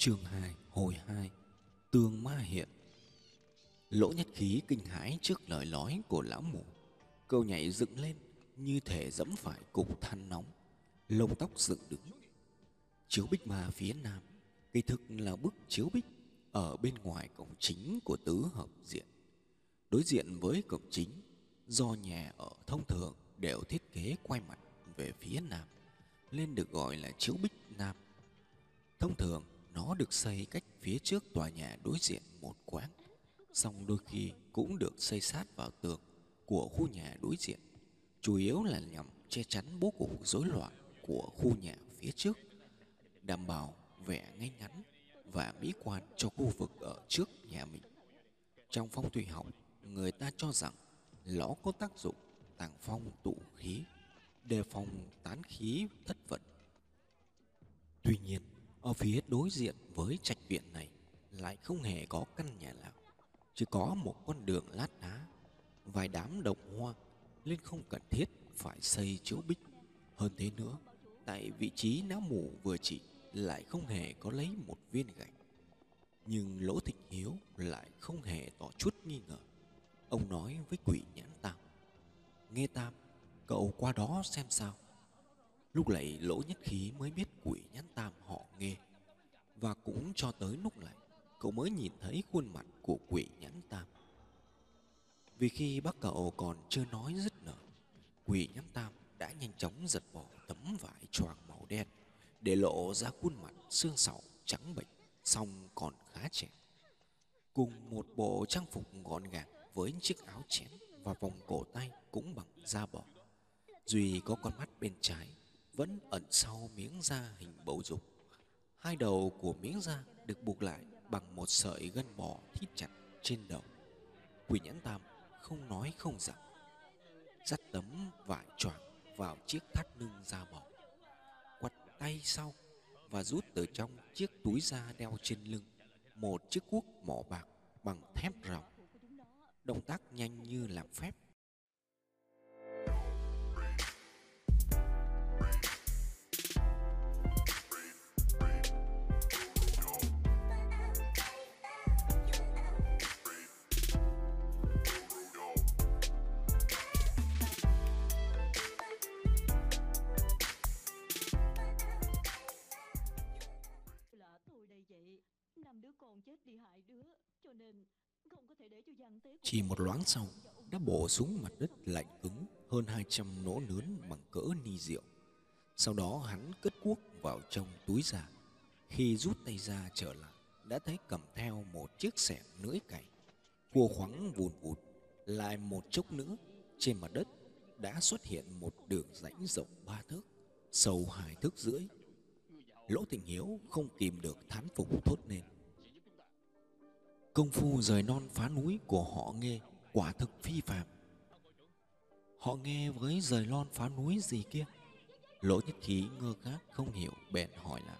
Chương 2 hồi 2 Tương ma hiện. Lỗ nhất khí kinh hãi trước lời nói của lão mù Câu nhảy dựng lên, như thể dẫm phải cục than nóng. Lông tóc dựng đứng. Chiếu bích ma phía nam, Kỳ thực là bức chiếu bích Ở bên ngoài cổng chính của tứ hợp diện. Đối diện với cổng chính, Do nhà ở thông thường đều thiết kế quay mặt về phía nam, Nên được gọi là chiếu bích nam. Thông thường nó được xây cách phía trước tòa nhà đối diện một quán Xong đôi khi cũng được xây sát vào tường của khu nhà đối diện. Chủ yếu là nhằm che chắn bố cục rối loạn của khu nhà phía trước Đảm bảo vẻ ngay ngắn và mỹ quan cho khu vực ở trước nhà mình. Trong phong thủy học, người ta cho rằng lõ có tác dụng tàng phong tụ khí đề phòng tán khí thất vận. Tuy nhiên ở phía đối diện với trạch viện này lại không hề có căn nhà nào, chỉ có một con đường lát đá. Vài đám đồng hoa nên không cần thiết phải xây chiếu bích. Hơn thế nữa, tại vị trí não mù vừa chỉ lại không hề có lấy một viên gạch. Nhưng lỗ thịnh hiếu lại không hề tỏ chút nghi ngờ. Ông nói với quỷ nhãn tam nghe tam, cậu qua đó xem sao lúc này lỗ nhất khí mới biết quỷ nhãn tam họ nghe. Và cũng cho tới lúc này, cậu mới nhìn thấy khuôn mặt của quỷ nhãn tam. Vì khi bác cậu còn chưa nói dứt nở quỷ nhãn tam đã nhanh chóng giật bỏ tấm vải choàng màu đen, để lộ ra khuôn mặt xương sầu trắng bệnh xong còn khá trẻ. Cùng một bộ trang phục gọn gàng với chiếc áo chén và vòng cổ tay cũng bằng da bò. Duy có con mắt bên trái vẫn ẩn sau miếng da hình bầu dục. Hai đầu của miếng da được buộc lại bằng một sợi gân bò thít chặt trên đầu. Quỷ nhãn tam không nói không rằng. Dắt tấm vải choàng vào chiếc thắt lưng da bò quặt tay sau và rút từ trong chiếc túi da đeo trên lưng một chiếc cuốc mỏ bạc bằng thép ròng động tác nhanh như làm phép Chỉ một loáng sau đã bổ xuống mặt đất lạnh cứng hơn 200 nỗ lớn bằng cỡ ni rượu. Sau đó hắn cất cuốc vào trong túi ra. Khi rút tay ra trở lại, đã thấy cầm theo một chiếc xẻng lưỡi cày. Cua khoắng vùn vụt, lại một chốc nữa, trên mặt đất đã xuất hiện một đường rãnh rộng ba thước, sâu hai thước rưỡi. Lỗ Tình Hiếu không kìm được thán phục thốt lên. Công phu rời non phá núi của họ nghe, quả thực phi phàm. Họ nghe với rời non phá núi gì kia? Lỗ nhất khí ngơ ngác không hiểu, bèn hỏi lại.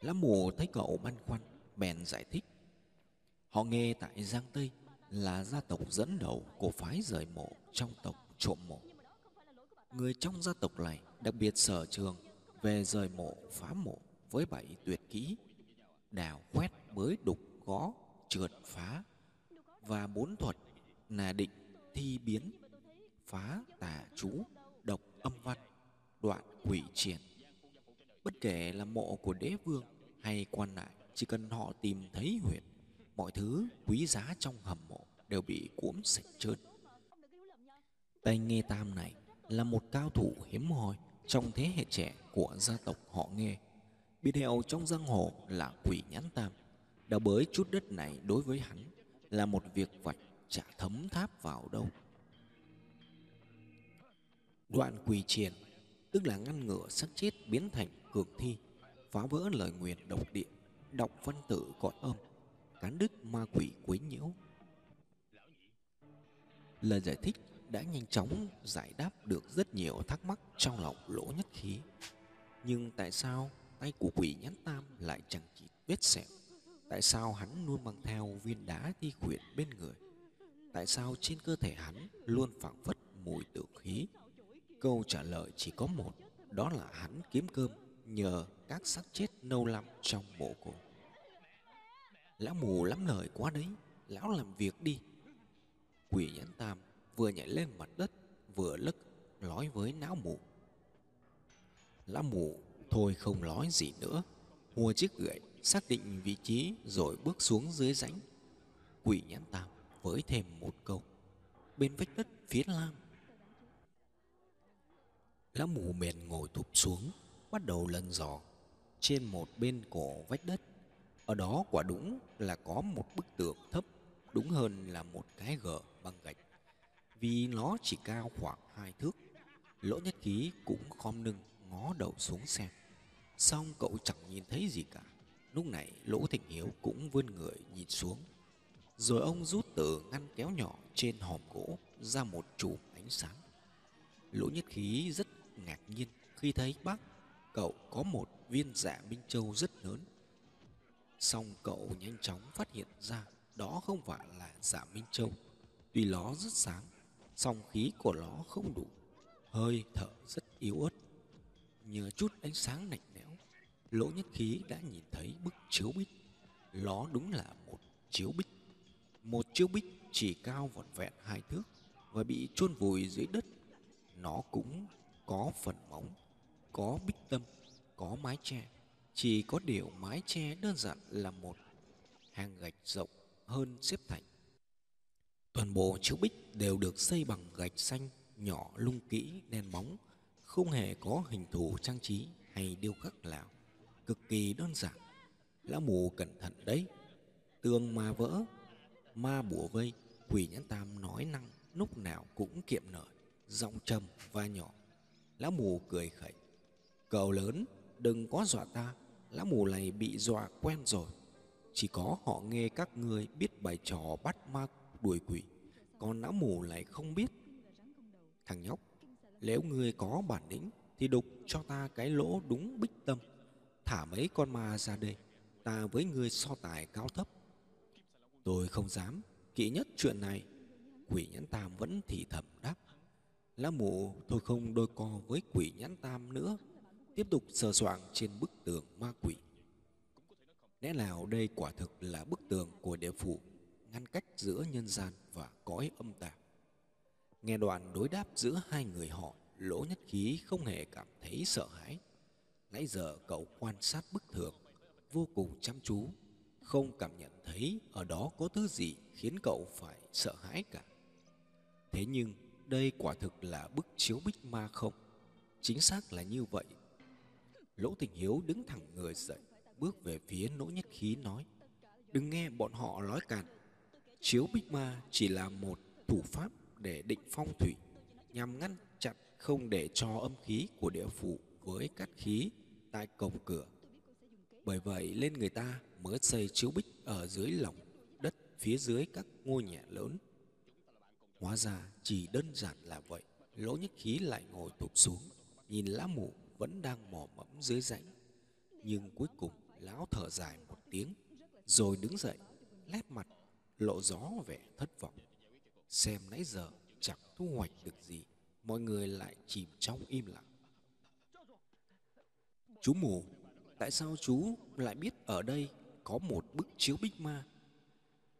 Lá mù thấy cậu băn khoăn, bèn giải thích. Họ nghe tại Giang Tây là gia tộc dẫn đầu của phái rời mộ trong tộc trộm mộ. Người trong gia tộc này, đặc biệt sở trường về rời mộ phá mộ với bảy tuyệt kỹ, đào quét bới đục gõ trượt phá. Và bốn thuật là định, thi biến, phá tà chú, độc âm văn, đoạn quỷ triển. Bất kể là mộ của đế vương hay quan lại, chỉ cần họ tìm thấy huyệt, mọi thứ quý giá trong hầm mộ đều bị cuỗm sạch trơn. Tay nghe tam này là một cao thủ hiếm hoi trong thế hệ trẻ của gia tộc họ nghe biệt hiệu trong giang hồ là quỷ nhãn tam đào bới chút đất này đối với hắn, là một việc vạch chả thấm tháp vào đâu. Đoạn quỳ triền, tức là ngăn ngừa xác chết biến thành cường thi, phá vỡ lời nguyền độc địa đọc văn tự cõi âm, cán đứt ma quỷ quấy nhiễu. Lời giải thích đã nhanh chóng giải đáp được rất nhiều thắc mắc trong lòng lỗ nhất khí. Nhưng tại sao tay của quỷ nhãn tam lại chẳng chỉ vết sẹo? Tại sao hắn luôn mang theo viên đá thi khuyển bên người? Tại sao trên cơ thể hắn luôn phảng phất mùi tử khí? Câu trả lời chỉ có một, đó là hắn kiếm cơm nhờ các xác chết nâu lắm trong mộ cổ Lão mù lắm lời quá đấy, Lão làm việc đi. Quỷ nhãn tam vừa nhảy lên mặt đất, Vừa lấc nói với não mù. Lão mù, thôi không nói gì nữa, mua chiếc gậy xác định vị trí Rồi bước xuống dưới rãnh. Quỷ nhãn tam với thêm một câu. Bên vách đất phía lam. Lão mù mệt ngồi thụp xuống, Bắt đầu lần dò. Trên một bên cổ vách đất, Ở đó quả đúng là có một bức tượng thấp, Đúng hơn là một cái gờ bằng gạch. Vì nó chỉ cao khoảng hai thước, Lỗ nhất ký cũng khom lưng ngó đầu xuống xem. Xong cậu chẳng nhìn thấy gì cả. Lúc này Lỗ Thịnh Hiếu cũng vươn người nhìn xuống Rồi ông rút từ ngăn kéo nhỏ trên hòm gỗ ra một chùm ánh sáng Lỗ nhất khí rất ngạc nhiên khi thấy bác cậu có một viên dạ Minh Châu rất lớn. Xong cậu nhanh chóng phát hiện ra đó không phải là dạ Minh Châu. Tuy nó rất sáng, song khí của nó không đủ, hơi thở rất yếu ớt. Nhờ chút ánh sáng lạnh lẽo, lỗ nhất khí đã nhìn thấy bức chiếu bích. Nó đúng là một chiếu bích. Một chiếu bích chỉ cao vỏn vẹn hai thước và bị chôn vùi dưới đất. Nó cũng có phần móng, có bích tâm, có mái che. Chỉ có điều mái che đơn giản là một hàng gạch rộng hơn xếp thành. Toàn bộ chiếu bích đều được xây bằng gạch xanh nhỏ lung kỹ đen bóng, không hề có hình thù trang trí hay điêu khắc nào, cực kỳ đơn giản. Lão mù cẩn thận đấy, tường mà vỡ, ma bùa vây, quỷ nhãn tam nói năng lúc nào cũng kiệm nở, giọng trầm và nhỏ. Lão mù cười khẩy, cậu lớn đừng có dọa ta, lão mù này bị dọa quen rồi. Chỉ có họ nghe các ngươi biết bài trò bắt ma đuổi quỷ, còn lão mù lại không biết. Thằng nhóc, nếu ngươi có bản lĩnh thì đục cho ta cái lỗ đúng bích tâm, thả mấy con ma ra đây, ta với ngươi so tài cao thấp. Tôi không dám, kỵ nhất chuyện này. Quỷ nhãn tam vẫn thì thầm đáp. Lá mụ thôi không đôi co với quỷ nhãn tam nữa, tiếp tục sờ soạng trên bức tường ma quỷ. Lẽ nào đây quả thực là bức tường của địa phủ ngăn cách giữa nhân gian và cõi âm tà. Nghe đoạn đối đáp giữa hai người họ, lỗ nhất khí không hề cảm thấy sợ hãi. Nãy giờ cậu quan sát bức tường, vô cùng chăm chú, không cảm nhận thấy ở đó có thứ gì khiến cậu phải sợ hãi cả. Thế nhưng đây quả thực là bức chiếu bích ma không? Chính xác là như vậy. Lỗ Tình Hiếu đứng thẳng người dậy, bước về phía nỗ Nhất Khí nói: "Đừng nghe bọn họ nói càn. Chiếu bích ma chỉ là một thủ pháp để định phong thủy, nhằm ngăn chặn không để cho âm khí của địa phủ với cát khí tại cổng cửa. Bởi vậy lên người ta mới xây chiếu bích ở dưới lòng đất phía dưới các ngôi nhà lớn. Hóa ra chỉ đơn giản là vậy. Lỗ nhất khí lại ngồi tụt xuống, nhìn lá mù vẫn đang mò mẫm dưới rãnh. Nhưng cuối cùng lão thở dài một tiếng, rồi đứng dậy, lét mặt, lộ gió vẻ thất vọng. Xem nãy giờ chẳng thu hoạch được gì, mọi người lại chìm trong im lặng. Chú mù, tại sao chú lại biết ở đây có một bức chiếu bích ma?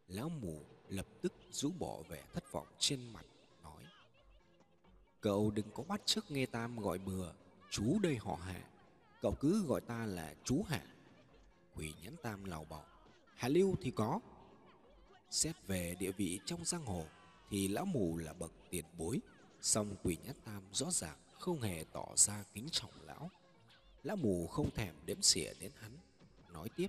Lão mù lập tức rũ bỏ vẻ thất vọng trên mặt, nói. Cậu đừng có bắt chước nghe Tam gọi bừa, chú đây họ hạ. Cậu cứ gọi ta là chú hạ. Quỷ nhãn Tam lào bảo, Hạ Lưu thì có. Xét về địa vị trong giang hồ, thì lão mù là bậc tiền bối. Song quỷ nhãn Tam rõ ràng không hề tỏ ra kính trọng lão. Lão mù không thèm đếm xỉa đến hắn, nói tiếp.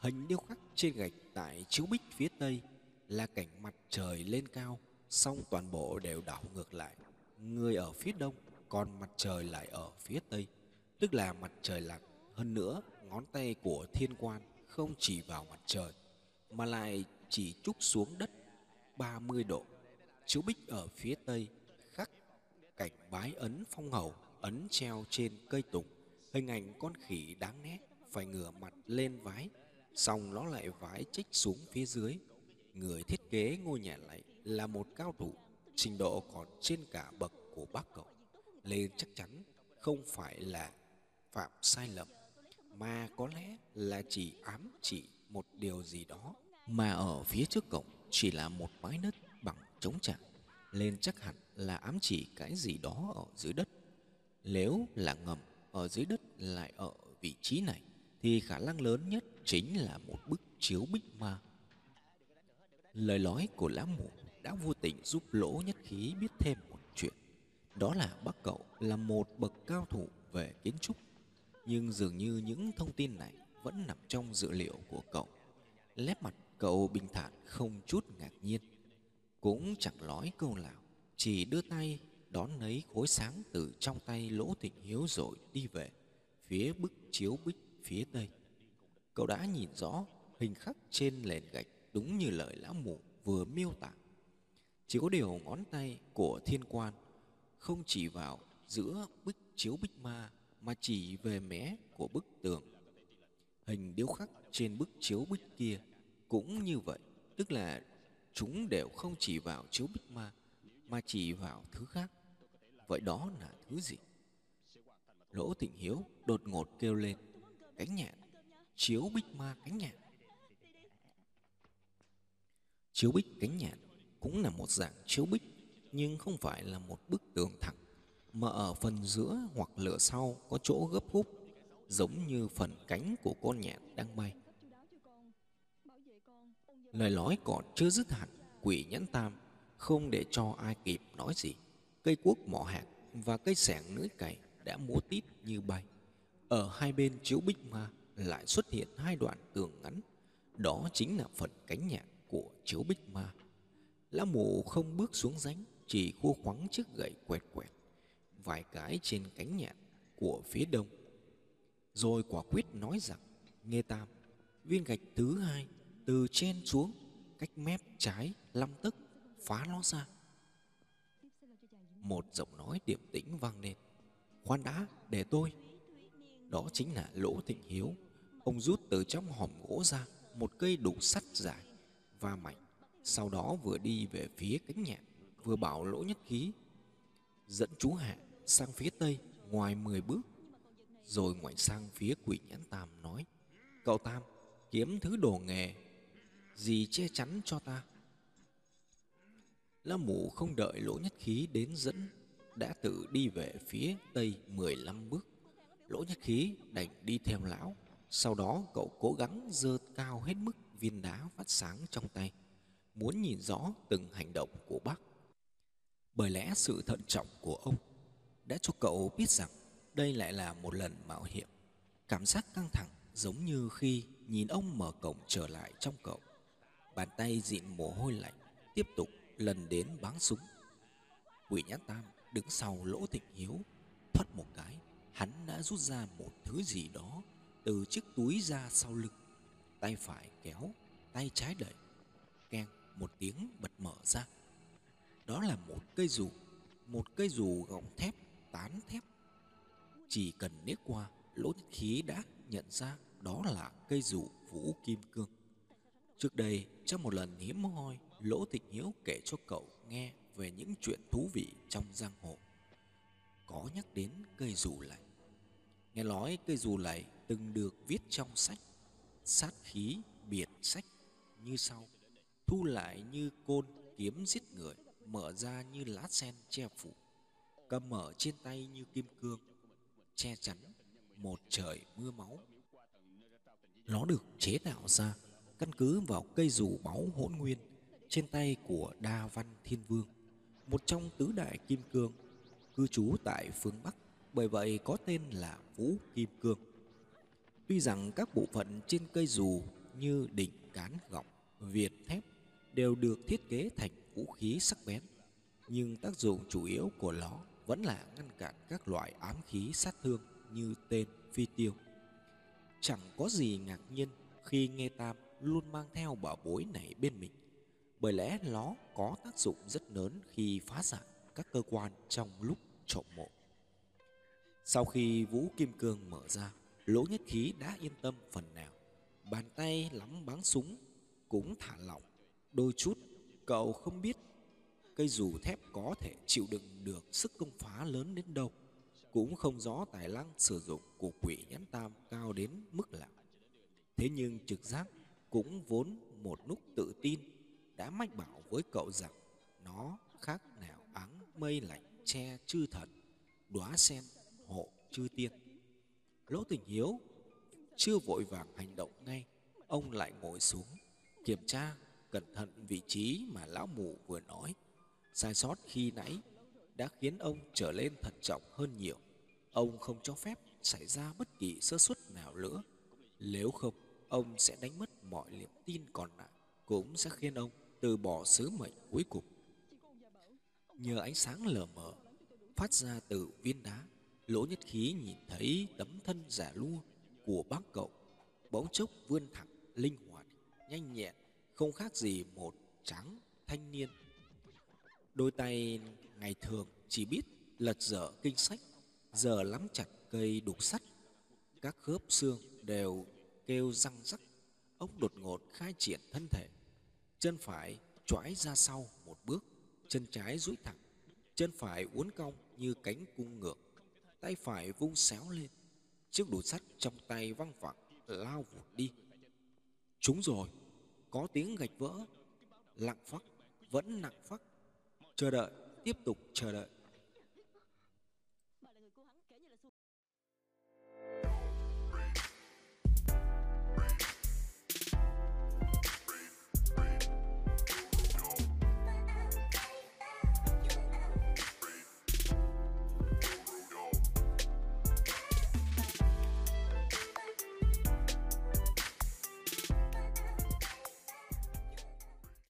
Hình điêu khắc trên gạch tại chiếu bích phía tây là cảnh mặt trời lên cao, song toàn bộ đều đảo ngược lại. Người ở phía đông, còn mặt trời lại ở phía tây, tức là mặt trời lặn. Hơn nữa, ngón tay của thiên quan không chỉ vào mặt trời, mà lại chỉ trúc xuống đất 30 độ. Chiếu bích ở phía tây khắc cảnh bái ấn phong hầu ấn treo trên cây tùng hình ảnh con khỉ đáng nét phải ngửa mặt lên vái xong nó lại vái chích xuống phía dưới. Người thiết kế ngôi nhà này là một cao thủ, trình độ còn trên cả bậc của bác cậu. Nên chắc chắn không phải là phạm sai lầm, mà có lẽ là chỉ ám chỉ một điều gì đó, mà ở phía trước cổng chỉ là một mái đất bằng trống trạng nên chắc hẳn là ám chỉ cái gì đó ở dưới đất. Nếu là ngầm ở dưới đất lại ở vị trí này, thì khả năng lớn nhất chính là một bức chiếu bích ma. Lời nói của lão mù đã vô tình giúp lỗ nhất khí biết thêm một chuyện. Đó là bác cậu là một bậc cao thủ về kiến trúc. Nhưng dường như những thông tin này vẫn nằm trong dữ liệu của cậu. Lép mặt, cậu bình thản không chút ngạc nhiên. Cũng chẳng nói câu nào, chỉ đưa tay đón lấy khối sáng từ trong tay lỗ thịnh hiếu rồi đi về phía bức chiếu bích phía tây. Cậu đã nhìn rõ hình khắc trên nền gạch đúng như lời lão mù vừa miêu tả. Chỉ có điều ngón tay của thiên quan không chỉ vào giữa bức chiếu bích ma mà chỉ về mé của bức tường. Hình điêu khắc trên bức chiếu bích kia cũng như vậy, tức là chúng đều không chỉ vào chiếu bích ma mà chỉ vào thứ khác. Vậy đó là thứ gì? Đỗ thịnh hiếu đột ngột kêu lên. Cánh nhạn. Chiếu bích ma cánh nhạn. Chiếu bích cánh nhạn cũng là một dạng chiếu bích, nhưng không phải là một bức tường thẳng, mà ở phần giữa hoặc lửa sau có chỗ gấp khúc giống như phần cánh của con nhạn đang bay. Lời nói còn chưa dứt hẳn, quỷ nhẫn tam không để cho ai kịp nói gì. Cây cuốc mỏ hạt và cây sẻng lưỡi cày đã múa tít như bay. Ở hai bên chiếu bích ma lại xuất hiện hai đoạn tường ngắn. Đó chính là phần cánh nhạn của chiếu bích ma. Lão mù không bước xuống ránh chỉ khua khoắng chiếc gậy quẹt quẹt, vài cái trên cánh nhạn của phía đông. Rồi quả quyết nói rằng, nghe tam viên gạch thứ hai từ trên xuống, cách mép trái lăm tấc, phá nó ra. Một giọng nói điềm tĩnh vang lên khoan đã để tôi. Đó chính là lỗ thịnh hiếu. Ông rút từ trong hòm gỗ ra một cây đủ sắt dài và mạnh, sau đó vừa đi về phía cánh nhạn vừa bảo lỗ nhất khí dẫn chú hạ sang phía tây, ngoài 10 bước. Rồi ngoảnh sang phía quỷ nhãn tam nói, cậu tam, kiếm thứ đồ nghề gì che chắn cho ta? Lão mù không đợi lỗ nhất khí đến dẫn đã tự đi về phía tây 15 bước. Lỗ nhất khí đành đi theo lão. Sau đó cậu cố gắng dơ cao hết mức viên đá phát sáng trong tay, muốn nhìn rõ từng hành động của bác. Bởi lẽ sự thận trọng của ông đã cho cậu biết rằng đây lại là một lần mạo hiểm. Cảm giác căng thẳng giống như khi nhìn ông mở cổng trở lại trong cậu. Bàn tay dịn mồ hôi lạnh tiếp tục lần đến báng súng. Quỷ nhãn tam đứng sau lỗ tịnh hiếu, thoát một cái, hắn đã rút ra một thứ gì đó từ chiếc túi ra sau lưng. Tay phải kéo, tay trái đẩy, keng, một tiếng bật mở ra. Đó là một cây dù, một cây dù gọng thép, tán thép. Chỉ cần liếc qua, lỗ nhất khí đã nhận ra đó là cây dù vũ kim cương. Trước đây, trong một lần hiếm hoi, lỗ tịnh hiếu kể cho cậu nghe về những chuyện thú vị trong giang hồ. Có nhắc đến cây dù lạnh nghe nói cây dù này từng được viết trong sách, sát khí biệt sách như sau. Thu lại như côn kiếm giết người, mở ra như lá sen che phủ. Cầm mở trên tay như kim cương, che chắn một trời mưa máu. Nó được chế tạo ra, căn cứ vào cây dù máu hỗn nguyên trên tay của đa văn thiên vương một trong tứ đại kim cương, cư trú tại phương bắc. Bởi vậy có tên là vũ kim cương. Tuy rằng các bộ phận trên cây dù như đỉnh cán gọng, việt thép đều được thiết kế thành vũ khí sắc bén, nhưng tác dụng chủ yếu của nó vẫn là ngăn cản các loại ám khí sát thương như tên phi tiêu. Chẳng có gì ngạc nhiên khi nghe tam luôn mang theo bảo bối này bên mình bởi lẽ nó có tác dụng rất lớn khi phá giải các cơ quan trong lúc trộm mộ. Sau khi vũ kim cương mở ra, lỗ nhất khí đã yên tâm phần nào. Bàn tay lắm báng súng cũng thả lỏng, đôi chút cậu không biết cây dù thép có thể chịu đựng được sức công phá lớn đến đâu, cũng không rõ tài năng sử dụng của quỷ nhãn tam cao đến mức nào. Thế nhưng trực giác cũng vốn một lúc tự tin đã mách bảo với cậu rằng, nó khác nào áng mây lạnh che chư thần, đóa sen hộ chư tiên. Lỗ tình hiếu chưa vội vàng hành động ngay, ông lại ngồi xuống, kiểm tra cẩn thận vị trí mà lão mù vừa nói. Sai sót khi nãy đã khiến ông trở lên thận trọng hơn nhiều. Ông không cho phép xảy ra bất kỳ sơ suất nào nữa. Nếu không, ông sẽ đánh mất mọi niềm tin còn lại, cũng sẽ khiến ông từ bỏ sứ mệnh cuối cùng. Nhờ ánh sáng lờ mờ phát ra từ viên đá, lỗ nhất khí nhìn thấy tấm thân giả lua của bác cậu, bỗng chốc vươn thẳng linh hoạt, nhanh nhẹn, không khác gì một trắng thanh niên. Đôi tay ngày thường chỉ biết lật dở kinh sách, giờ lắm chặt cây đục sắt. Các khớp xương đều kêu răng rắc ông đột ngột khai triển thân thể chân phải choãi ra sau một bước, chân trái duỗi thẳng, chân phải uốn cong như cánh cung ngược, tay phải vung xéo lên, chiếc đũa sắt trong tay văng vẳng, lao vụt đi. Chúng rồi, có tiếng gạch vỡ, lặng phắc, vẫn nặng phắc, chờ đợi, tiếp tục chờ đợi.